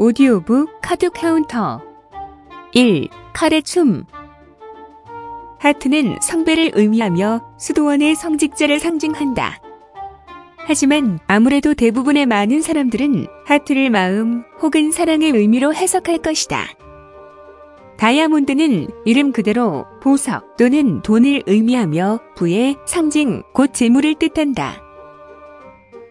오디오북 카드 카운터 1. 칼의 춤 하트는 성배를 의미하며 수도원의 성직자를 상징한다. 하지만 아무래도 대부분의 많은 사람들은 하트를 마음 혹은 사랑의 의미로 해석할 것이다. 다이아몬드는 이름 그대로 보석 또는 돈을 의미하며 부의 상징, 곧 재물을 뜻한다.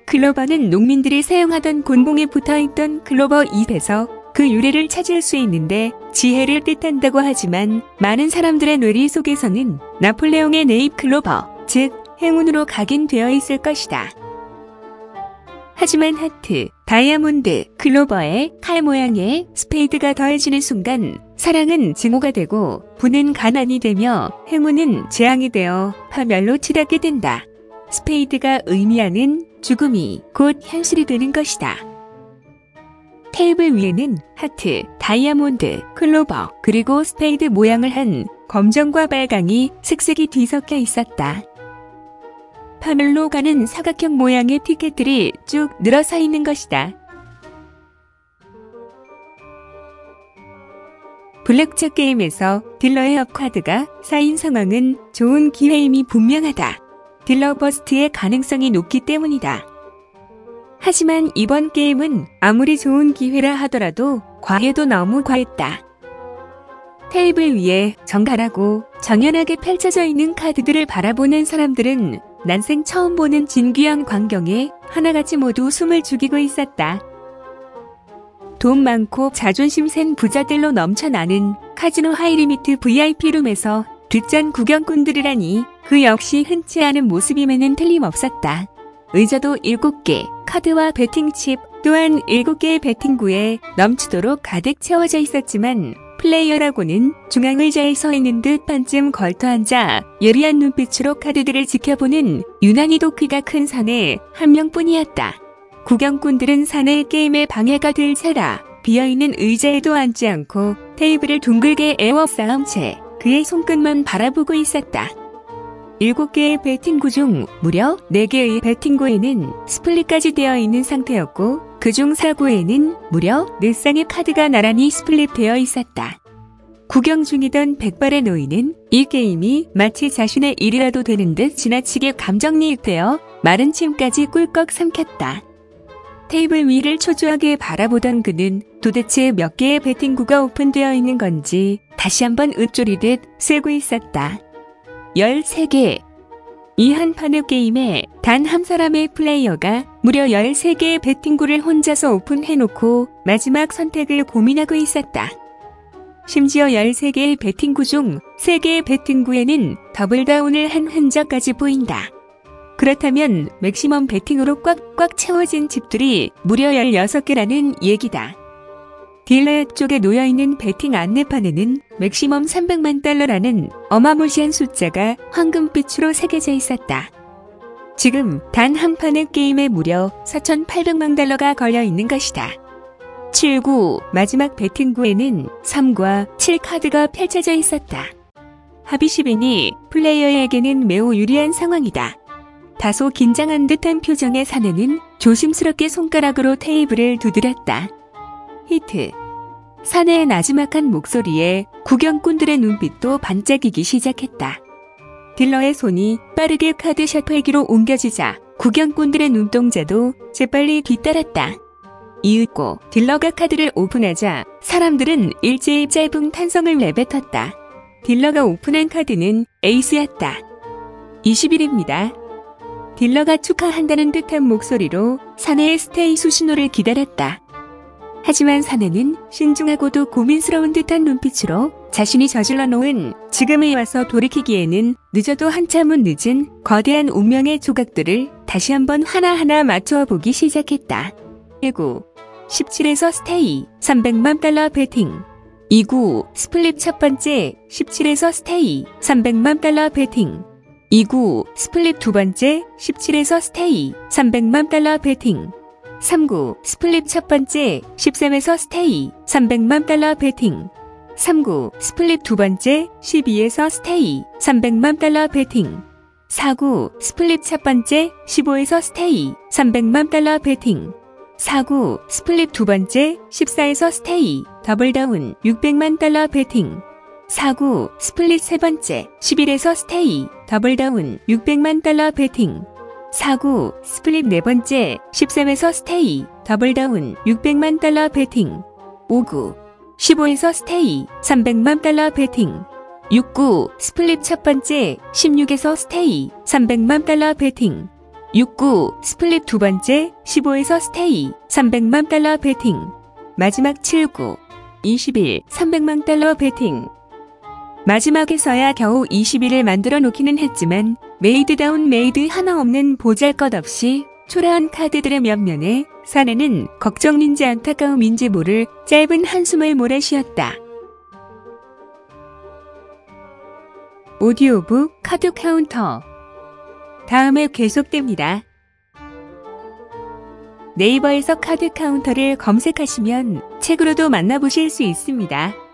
클로버는 농민들이 사용하던 곤봉에 붙어 있던 클로버 잎에서 그 유래를 찾을 수 있는데 지혜를 뜻한다고 하지만 많은 사람들의 뇌리 속에서는 나폴레옹의 네잎 클로버, 즉 행운으로 각인되어 있을 것이다. 하지만 하트, 다이아몬드, 클로버에 칼 모양의 스페이드가 더해지는 순간 사랑은 증오가 되고 부는 가난이 되며 행운은 재앙이 되어 파멸로 치닫게 된다. 스페이드가 의미하는 죽음이 곧 현실이 되는 것이다. 테이블 위에는 하트, 다이아몬드, 클로버, 그리고 스페이드 모양을 한 검정과 빨강이 색색이 뒤섞여 있었다. 파멸로 가는 사각형 모양의 티켓들이 쭉 늘어서 있는 것이다. 블랙잭 게임에서 딜러의 up card가 쌓인 상황은 좋은 기회임이 분명하다. 딜러 bust의 가능성이 높기 때문이다. 하지만 이번 게임은 아무리 좋은 기회라 하더라도 과해도 너무 과했다. 테이블 위에 정갈하고 정연하게 펼쳐져 있는 카드들을 바라보는 사람들은 난생 처음 보는 진귀한 광경에 하나같이 모두 숨을 죽이고 있었다. 돈 많고 자존심 센 부자들로 넘쳐나는 카지노 high limit VIP룸에서 뒷전 구경꾼들이라니 그 역시 흔치 않은 모습임에는 틀림없었다. 의자도 7개, 카드와 베팅칩 또한 7개의 베팅구에 넘치도록 가득 채워져 있었지만 플레이어라고는 중앙 의자에 서 있는 듯 반쯤 걸터 앉아 예리한 눈빛으로 카드들을 지켜보는 유난히도 키가 큰 사내 한 명뿐이었다. 구경꾼들은 사내 게임에 방해가 될세라 비어있는 의자에도 앉지 않고 테이블을 둥글게 에워싸은 채 그의 손끝만 바라보고 있었다. 7개의 배팅구 중 무려 4개의 배팅구에는 split까지 되어 있는 상태였고 그중 4구에는 무려 4쌍의 카드가 나란히 split되어 있었다. 구경 중이던 백발의 노인은 이 게임이 마치 자신의 일이라도 되는 듯 지나치게 감정이입되어 마른 침까지 꿀꺽 삼켰다. 테이블 위를 초조하게 바라보던 그는 도대체 몇 개의 배팅구가 오픈되어 있는 건지 다시 한번 읊조리듯 세고 있었다. 13개. 이 한 판의 게임에 단 한 사람의 플레이어가 무려 13개의 배팅구를 혼자서 오픈해놓고 마지막 선택을 고민하고 있었다. 심지어 13개의 배팅구 중 3개의 배팅구에는 double down을 한 흔적까지 보인다. 그렇다면 maximum 배팅으로 꽉꽉 채워진 집들이 무려 16개라는 얘기다. 딜러 쪽에 놓여있는 베팅 안내판에는 maximum 300만 달러라는 어마무시한 숫자가 황금빛으로 새겨져 있었다. 지금 단 한 판의 게임에 무려 4,800만 달러가 걸려 있는 것이다. 7구 마지막 배팅구에는 3과 7 카드가 펼쳐져 있었다. 10이니 플레이어에게는 매우 유리한 상황이다. 다소 긴장한 듯한 표정의 사내는 조심스럽게 손가락으로 테이블을 두드렸다. 히트. 사내의 나지막한 목소리에 구경꾼들의 눈빛도 반짝이기 시작했다. 딜러의 손이 빠르게 카드 셔플기로 옮겨지자 구경꾼들의 눈동자도 재빨리 뒤따랐다. 이윽고 딜러가 카드를 오픈하자 사람들은 일제히 짧은 탄성을 내뱉었다. 딜러가 오픈한 카드는 에이스였다. 20일입니다. 딜러가 축하한다는 듯한 목소리로 사내의 스테이 수신호를 기다렸다. 하지만 사내는 신중하고도 고민스러운 듯한 눈빛으로 자신이 저질러 놓은 지금에 와서 돌이키기에는 늦어도 한참은 늦은 거대한 운명의 조각들을 다시 한번 하나하나 맞추어 보기 시작했다. 1구 17에서 stay 300만 달러 베팅. 2구 split 첫 번째 17에서 stay 300만 달러 베팅. 2구 split 두 번째 17에서 stay 300만 달러 베팅 3구 split 첫 번째 13에서 stay 300만 달러 베팅. 3구 split 두 번째 12에서 stay 300만 달러 베팅. 4구 split 첫 번째 15에서 stay 300만 달러 베팅. 4구 split 두 번째 14에서 stay double down 600만 달러 베팅. 4구 split 세 번째 11에서 stay double down 600만 달러 베팅 4구 split 네 번째 13에서 stay double down 600만 달러 베팅. 5구 15에서 stay 300만 달러 베팅. 6구 split 첫 번째 16에서 stay 300만 달러 베팅. 6구 split 두 번째 15에서 stay 300만 달러 베팅. 마지막 7구 21 300만 달러 베팅. 마지막에서야 겨우 21을 만들어 놓기는 했지만 made다운 made 하나 없는 보잘것없이 초라한 카드들의 면면에 사내는 걱정인지 안타까움인지 모를 짧은 한숨을 몰아 쉬었다. 오디오북 카드 카운터 다음에 계속됩니다. 네이버에서 카드 카운터를 검색하시면 책으로도 만나보실 수 있습니다.